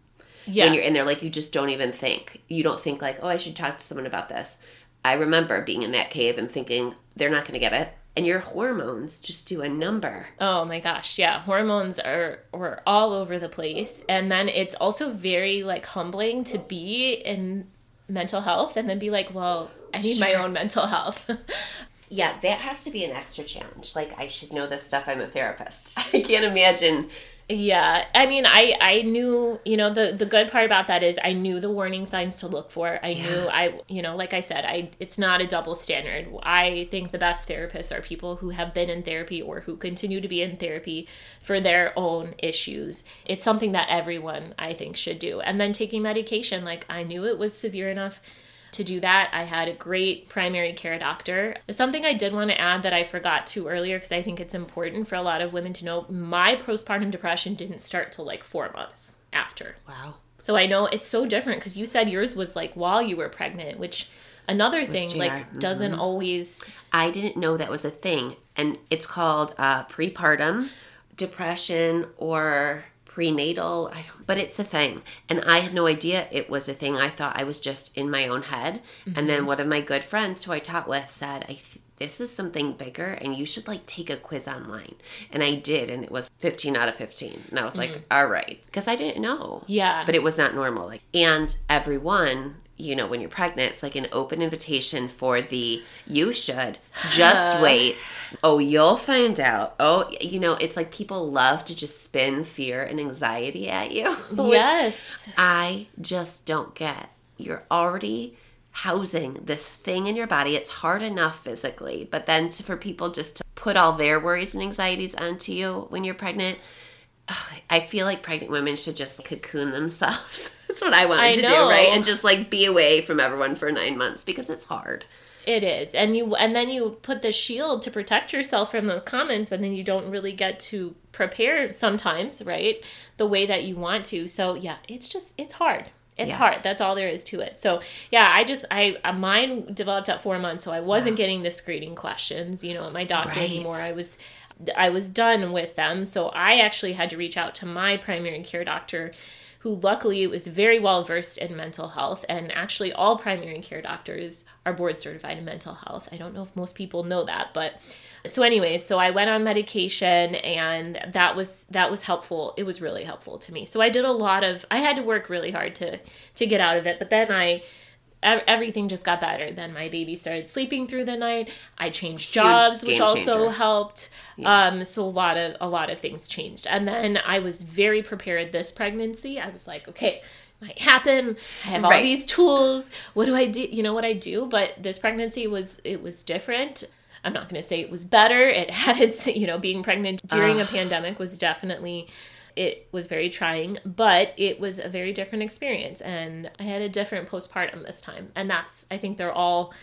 Yeah. When you're in there like you just don't even think. You don't think like, "Oh, I should talk to someone about this." I remember being in that cave and thinking they're not going to get it and your hormones just do a number. Oh my gosh, yeah, hormones are are all over the place, and then it's also very like humbling to be in mental health and then be like, well, I need sure. my own mental health. yeah, that has to be an extra challenge. Like I should know this stuff. I'm a therapist. I can't imagine yeah, I mean, I I knew, you know, the the good part about that is I knew the warning signs to look for. I yeah. knew I, you know, like I said, I it's not a double standard. I think the best therapists are people who have been in therapy or who continue to be in therapy for their own issues. It's something that everyone I think should do. And then taking medication, like I knew it was severe enough to do that. I had a great primary care doctor. Something I did want to add that I forgot to earlier because I think it's important for a lot of women to know my postpartum depression didn't start till like four months after. Wow. So I know it's so different because you said yours was like while you were pregnant, which another thing like mm-hmm. doesn't always. I didn't know that was a thing, and it's called uh, prepartum depression or prenatal i don't but it's a thing. And i had no idea it was a thing. I thought i was just in my own head. Mm-hmm. and then mm-hmm. one of my good friends who i taught with said i th- this is something bigger and you should like take a quiz online. And i did and it was 15 out of 15 and i was like mm-hmm. all right. Because i didn't know. Yeah. But it was not normal. Like and everyone you know when you're pregnant it's like an open invitation for the you should just wait Oh, you'll find out. Oh, you know, it's like people love to just spin fear and anxiety at you. Yes. I just don't get. You're already housing this thing in your body. It's hard enough physically, but then to, for people just to put all their worries and anxieties onto you when you're pregnant, I feel like pregnant women should just cocoon themselves. That's what I wanted I to know. do, right? And just like be away from everyone for nine months because it's hard. It is. And you and then you put the shield to protect yourself from those comments and then you don't really get to prepare sometimes, right? The way that you want to. So, yeah, it's just it's hard. It's yeah. hard. That's all there is to it. So yeah, I just I uh, mine developed at four months, so I wasn't wow. getting the screening questions, you know, at my doctor right. anymore. I was I was done with them. So I actually had to reach out to my primary care doctor who luckily was very well versed in mental health and actually all primary care doctors are board certified in mental health. I don't know if most people know that, but so anyways, so I went on medication and that was that was helpful. It was really helpful to me. So I did a lot of I had to work really hard to to get out of it, but then I everything just got better. Then my baby started sleeping through the night. I changed jobs, which also helped. Yeah. Um, so a lot of a lot of things changed. And then I was very prepared this pregnancy. I was like, okay, might happen. I have all right. these tools. What do I do? You know what I do? But this pregnancy was it was different. I'm not going to say it was better. It had its, you know, being pregnant during uh. a pandemic was definitely it was very trying, but it was a very different experience and I had a different postpartum this time. And that's I think they're all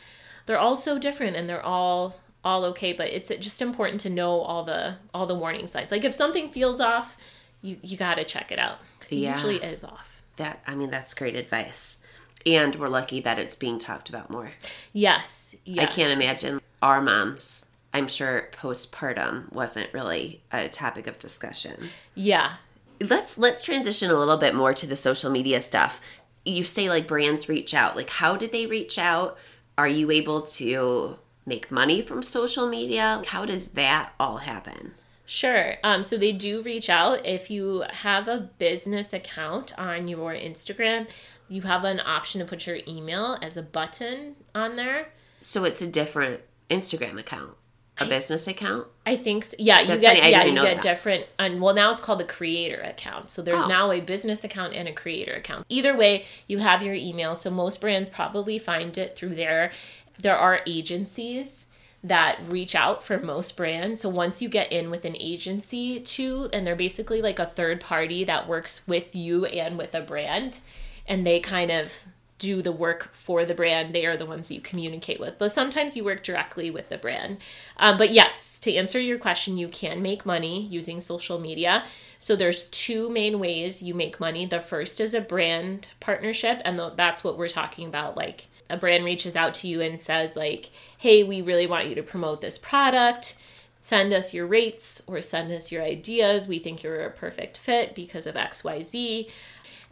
they're all so different and they're all all okay, but it's just important to know all the all the warning signs. Like if something feels off, you you got to check it out cuz it yeah. usually is off. That I mean that's great advice. And we're lucky that it's being talked about more. Yes. yes. I can't imagine our moms I'm sure postpartum wasn't really a topic of discussion. Yeah. Let's let's transition a little bit more to the social media stuff. You say like brands reach out. Like how did they reach out? Are you able to make money from social media? How does that all happen? Sure. Um, so they do reach out. If you have a business account on your Instagram, you have an option to put your email as a button on there. So it's a different Instagram account a business account? I think so. Yeah, you That's get yeah, you get that. different and well now it's called the creator account. So there's oh. now a business account and a creator account. Either way, you have your email. So most brands probably find it through there. There are agencies that reach out for most brands. So once you get in with an agency too, and they're basically like a third party that works with you and with a brand, and they kind of do the work for the brand. They are the ones you communicate with. But sometimes you work directly with the brand. Um, but yes, to answer your question, you can make money using social media. So there's two main ways you make money. The first is a brand partnership, and that's what we're talking about. Like a brand reaches out to you and says, like, "Hey, we really want you to promote this product." Send us your rates or send us your ideas. We think you're a perfect fit because of XYZ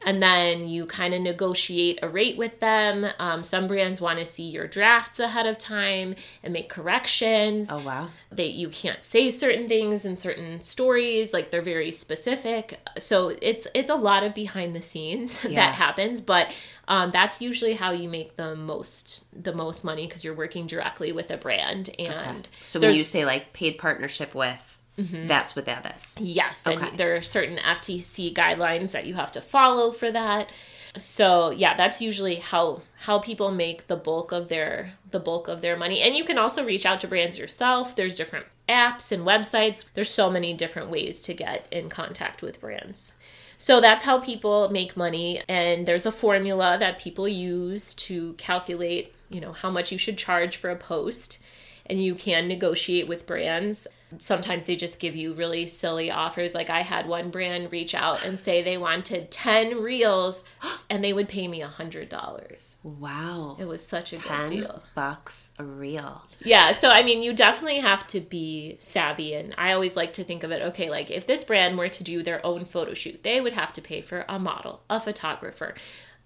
and then you kind of negotiate a rate with them. Um, some brands want to see your drafts ahead of time and make corrections. Oh wow! They you can't say certain things in certain stories, like they're very specific. So it's it's a lot of behind the scenes yeah. that happens, but um, that's usually how you make the most the most money because you're working directly with a brand. And okay. so when you say like paid partnership with Mm-hmm. That's what that is. Yes. Okay. And there are certain FTC guidelines that you have to follow for that. So yeah, that's usually how how people make the bulk of their the bulk of their money. And you can also reach out to brands yourself. There's different apps and websites. There's so many different ways to get in contact with brands. So that's how people make money and there's a formula that people use to calculate, you know, how much you should charge for a post and you can negotiate with brands sometimes they just give you really silly offers. Like I had one brand reach out and say they wanted 10 reels and they would pay me a hundred dollars. Wow. It was such a 10 good deal. bucks a reel. Yeah. So, I mean, you definitely have to be savvy. And I always like to think of it, okay, like if this brand were to do their own photo shoot, they would have to pay for a model, a photographer,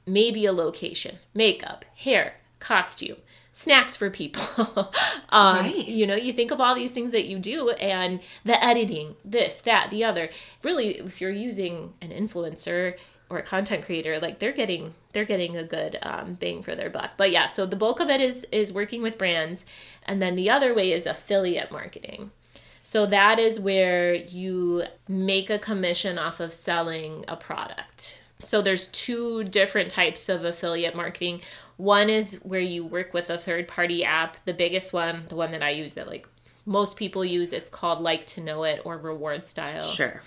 maybe a location, makeup, hair, costume snacks for people. um, right. You know, you think of all these things that you do and the editing, this, that, the other. Really, if you're using an influencer or a content creator, like they're getting they're getting a good um, bang for their buck. But yeah, so the bulk of it is is working with brands, and then the other way is affiliate marketing. So that is where you make a commission off of selling a product. So there's two different types of affiliate marketing. One is where you work with a third party app. The biggest one, the one that I use that like most people use, it's called Like to Know It or Reward Style. Sure.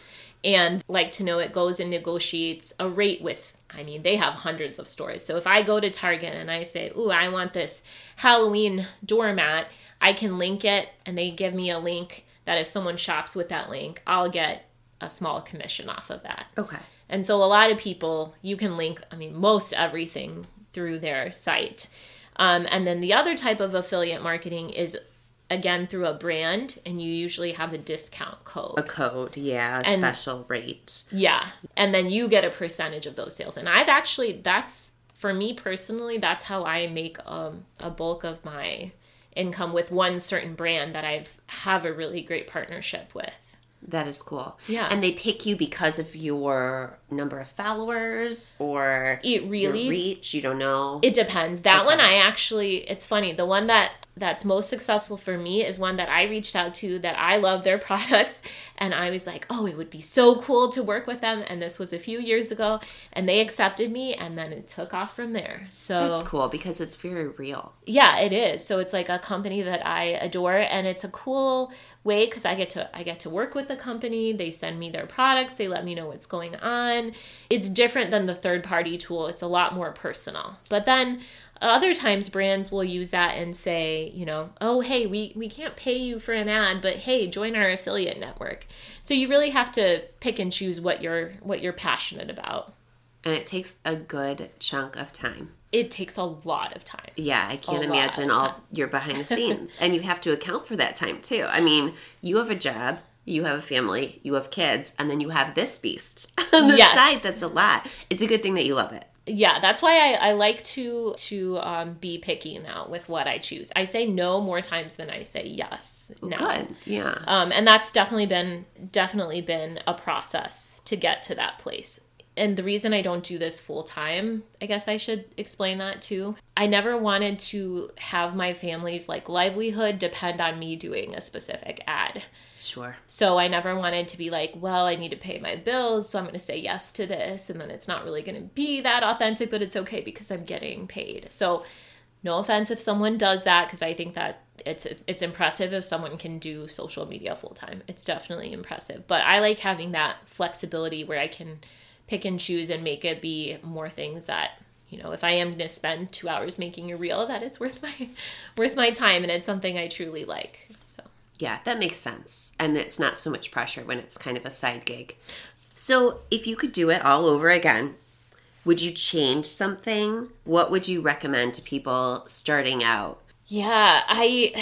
And Like to Know It goes and negotiates a rate with I mean, they have hundreds of stores. So if I go to Target and I say, "Ooh, I want this Halloween doormat," I can link it and they give me a link that if someone shops with that link, I'll get a small commission off of that. Okay. And so a lot of people, you can link, I mean, most everything through their site. Um, and then the other type of affiliate marketing is again through a brand and you usually have a discount code a code yeah a and, special rate yeah and then you get a percentage of those sales and i've actually that's for me personally that's how i make um, a bulk of my income with one certain brand that i've have a really great partnership with that is cool. Yeah. And they pick you because of your number of followers or it really reach, you don't know. It depends. That okay. one I actually it's funny. The one that that's most successful for me is one that I reached out to that I love their products and I was like, "Oh, it would be so cool to work with them." And this was a few years ago and they accepted me and then it took off from there. So That's cool because it's very real. Yeah, it is. So it's like a company that I adore and it's a cool way cuz I get to I get to work with the company. They send me their products, they let me know what's going on. It's different than the third party tool. It's a lot more personal. But then other times brands will use that and say you know oh hey we, we can't pay you for an ad but hey join our affiliate network. So you really have to pick and choose what you're what you're passionate about. And it takes a good chunk of time. It takes a lot of time. Yeah i can't imagine all your behind the scenes. And you have to account for that time too. I mean you have a job you have a family, you have kids, and then you have this beast on the yes. side. That's a lot. It's a good thing that you love it yeah that's why i, I like to to um, be picky now with what i choose i say no more times than i say yes now. good yeah um, and that's definitely been definitely been a process to get to that place and the reason I don't do this full time, I guess I should explain that too. I never wanted to have my family's like livelihood depend on me doing a specific ad. Sure. So I never wanted to be like, well, I need to pay my bills, so I'm going to say yes to this and then it's not really going to be that authentic, but it's okay because I'm getting paid. So no offense if someone does that because I think that it's it's impressive if someone can do social media full time. It's definitely impressive. But I like having that flexibility where I can pick and choose and make it be more things that you know, if I am going to spend 2 hours making a reel that it's worth my worth my time and it's something I truly like. Yeah, that makes sense. And it's not so much pressure when it's kind of a side gig. So, if you could do it all over again, would you change something? What would you recommend to people starting out? Yeah, I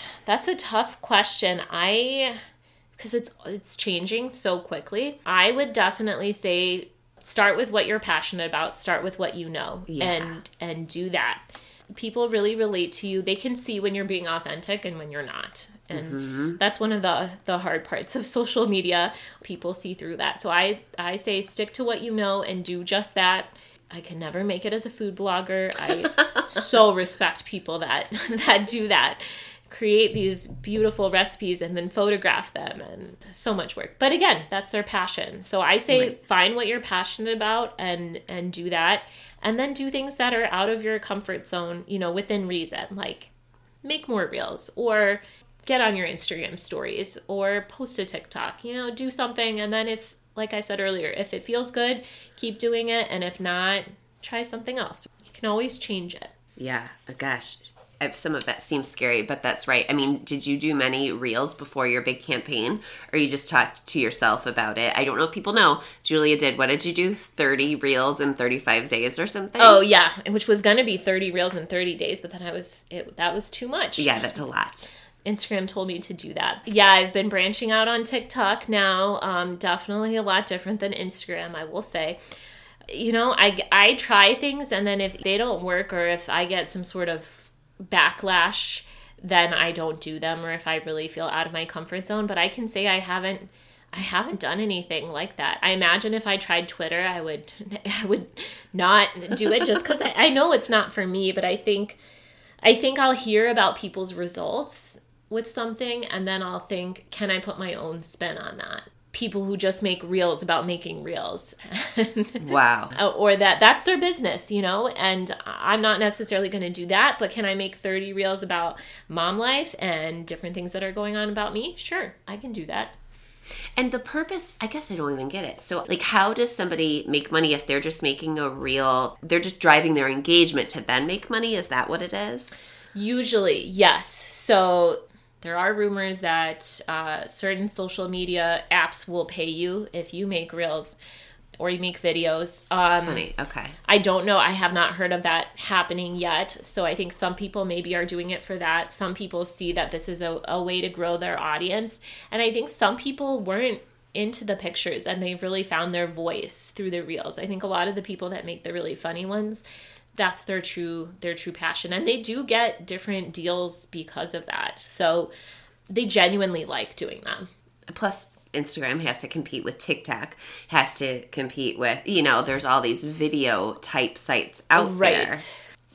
that's a tough question. I because it's it's changing so quickly. I would definitely say start with what you're passionate about, start with what you know yeah. and and do that. People really relate to you. They can see when you're being authentic and when you're not. And mm-hmm. that's one of the the hard parts of social media. People see through that. So i i say stick to what you know and do just that. I can never make it as a food blogger. I so respect people that that do that. Create these beautiful recipes and then photograph them and so much work. But again that's their passion. So i say right. find what you're passionate about and and do that and then do things that are out of your comfort zone you know within reason like make more reels or get on your Instagram stories or post a TikTok, you know, do something. And then if, like I said earlier, if it feels good, keep doing it. And if not, try something else. You can always change it. Yeah. Gosh. Some of that seems scary, but that's right. I mean, did you do many reels before your big campaign, or you just talked to yourself about it? I don't know if people know. Julia did. What did you do? Thirty reels in thirty-five days, or something? Oh yeah, which was going to be thirty reels in thirty days, but then I was it, that was too much. Yeah, that's a lot. Instagram told me to do that. Yeah, I've been branching out on TikTok now. Um, definitely a lot different than Instagram, I will say. You know, I, I try things and then if they don't work or if I get some sort of backlash, then I don't do them or if I really feel out of my comfort zone. But I can say I haven't I haven't done anything like that. I imagine if I tried Twitter, I would I would not do it just because I, I know it's not for me, but I think I think I'll hear about people's results with something and then I'll think, can I put my own spin on that? People who just make reels about making reels. wow. Uh, or that that's their business, you know? And I'm not necessarily going to do that, but can I make 30 reels about mom life and different things that are going on about me? Sure, I can do that. And the purpose, I guess I don't even get it. So, like, how does somebody make money if they're just making a reel? They're just driving their engagement to then make money? Is that what it is? Usually, yes. So, there are rumors that uh, certain social media apps will pay you if you make reels or you make videos. Um, Funny. Okay. I don't know. I have not heard of that happening yet. So I think some people maybe are doing it for that. Some people see that this is a, a way to grow their audience. And I think some people weren't into the pictures and they really found their voice through the reels. I think a lot of the people that make the really funny ones that's their true their true passion and they do get different deals because of that so they genuinely like doing them plus Instagram has to compete with TikTok, has to compete with, you know, there's all these video type sites out right. there.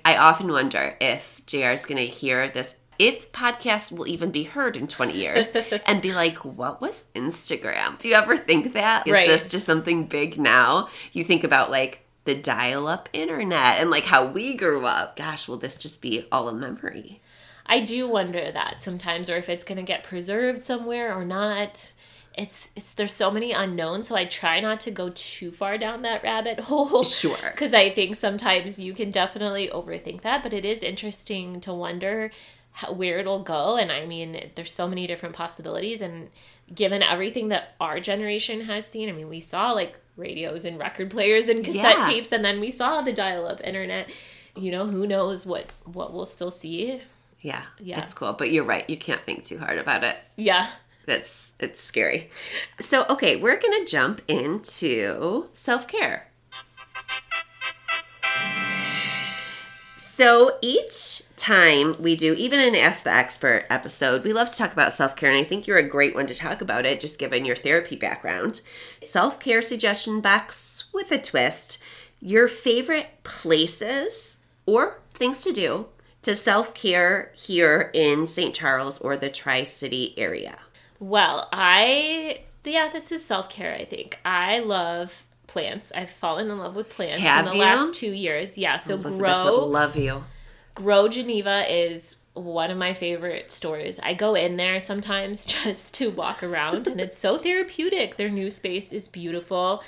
I often wonder if JR is going to hear this, if podcasts will even be heard in 20 years and be like, what was Instagram? Do you ever think that? Is right. this just something big now? You think about like the dial up internet and like how we grew up. Gosh, will this just be all a memory? I do wonder that sometimes, or if it's going to get preserved somewhere or not. It's it's there's so many unknowns, so I try not to go too far down that rabbit hole. Sure. Because I think sometimes you can definitely overthink that, but it is interesting to wonder how, where it'll go. And I mean, there's so many different possibilities, and given everything that our generation has seen, I mean, we saw like radios and record players and cassette yeah. tapes and then we saw the dial-up internet. You know who knows what what we'll still see. Yeah yeah. it's cool but you're right you can't think too hard about it. Yeah. That's it's scary. So okay we're gonna jump into self-care. So each time we do even an Ask the Expert episode, we love to talk about self care, and I think you're a great one to talk about it, just given your therapy background. Self care suggestion box with a twist. Your favorite places or things to do to self care here in St. Charles or the Tri City area? Well, I, yeah, this is self care, I think. I love plants. I've fallen in love with plants Have in the you? last two years. Yeah, so Elizabeth grow. Love you Grow Geneva is one of my favorite stores. I go in there sometimes just to walk around and it's so therapeutic. Their new space is beautiful.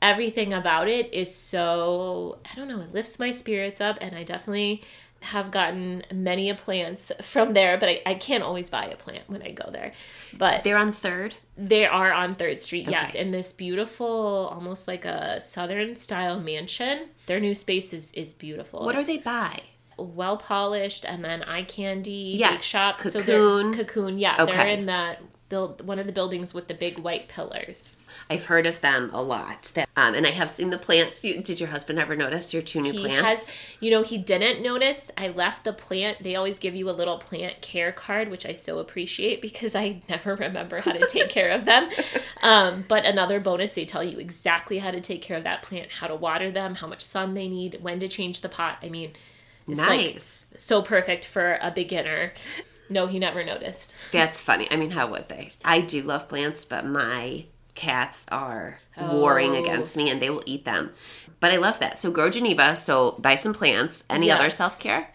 everything about it is so I don't know, it lifts my spirits up and I definitely have gotten many a plants from there, but I, I can't always buy a plant when I go there. But they're on third? They are on Third Street, okay. yes, in this beautiful, almost like a southern style mansion. Their new space is, is beautiful. What are they by? Well polished and then eye candy yes, shop. Cocoon. So cocoon, yeah. Okay. They're in that build one of the buildings with the big white pillars. I've heard of them a lot. That, um, and I have seen the plants. You, did your husband ever notice your two new he plants? Has, you know, he didn't notice. I left the plant. They always give you a little plant care card, which I so appreciate because I never remember how to take care of them. Um, but another bonus, they tell you exactly how to take care of that plant, how to water them, how much sun they need, when to change the pot. I mean, it's nice. Like so perfect for a beginner. No, he never noticed. That's funny. I mean, how would they? I do love plants, but my cats are oh. warring against me and they will eat them. But I love that. So grow Geneva. So buy some plants. Any yes. other self care?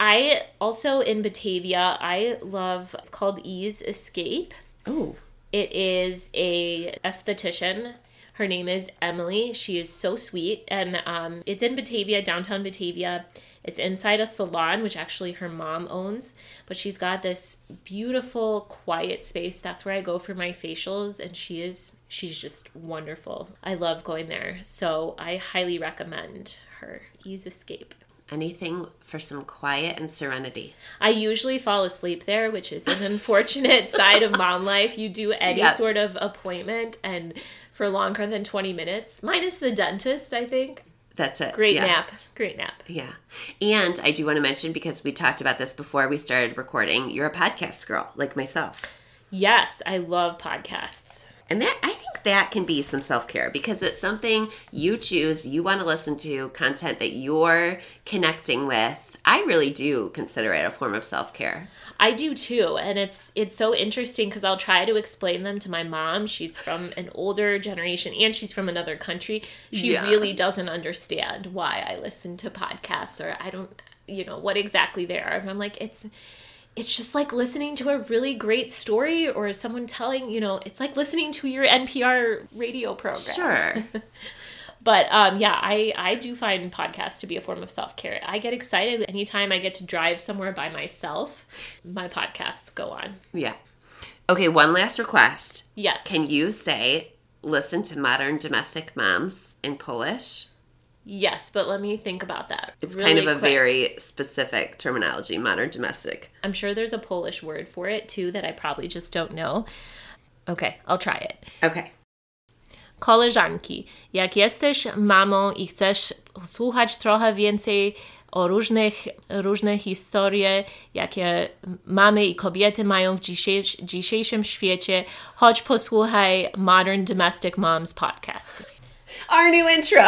I also in Batavia. I love. It's called Ease Escape. Oh. It is a esthetician. Her name is Emily. She is so sweet, and um, it's in Batavia, downtown Batavia. It's inside a salon, which actually her mom owns, but she's got this beautiful, quiet space. That's where I go for my facials, and she is, she's just wonderful. I love going there. So I highly recommend her. Ease Escape. Anything for some quiet and serenity. I usually fall asleep there, which is an unfortunate side of mom life. You do any yes. sort of appointment and for longer than 20 minutes, minus the dentist, I think. That's it. Great yeah. nap. Great nap. Yeah. And I do want to mention because we talked about this before we started recording, you're a podcast girl like myself. Yes, I love podcasts. And that I think that can be some self-care because it's something you choose, you want to listen to, content that you're connecting with. I really do consider it a form of self-care. I do too, and it's it's so interesting because I'll try to explain them to my mom. She's from an older generation and she's from another country. She yeah. really doesn't understand why I listen to podcasts or I don't, you know, what exactly they are. And I'm like, it's it's just like listening to a really great story or someone telling, you know, it's like listening to your NPR radio program. Sure. But um, yeah, I, I do find podcasts to be a form of self care. I get excited anytime I get to drive somewhere by myself, my podcasts go on. Yeah. Okay, one last request. Yes. Can you say, listen to modern domestic moms in Polish? Yes, but let me think about that. It's really kind of a quick. very specific terminology, modern domestic. I'm sure there's a Polish word for it too that I probably just don't know. Okay, I'll try it. Okay. Koleżanki, jak jesteś mamą i chcesz słuchać trochę więcej o różnych, różne historie, jakie mamy i kobiety mają w dzisiejsz, dzisiejszym świecie, chodź posłuchaj Modern Domestic Moms podcast. Our new intro.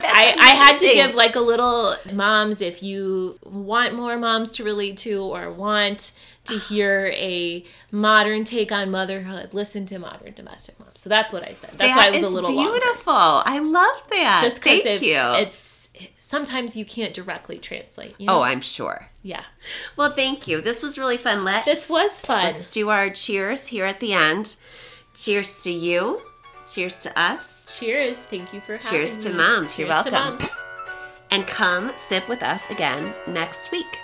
I, I had to give like a little moms if you want more moms to relate to or want to hear a modern take on motherhood, listen to modern domestic moms. So that's what I said. That's that why it was a little beautiful. Longer. I love that. Just because it, you. it's sometimes you can't directly translate. You oh, know? Oh, I'm sure. Yeah. Well, thank you. This was really fun. Let's this was fun. Let's do our cheers here at the end. Cheers to you. Cheers to us. Cheers. Thank you for Cheers to me. moms. Cheers You're welcome. And come sip with us again next week.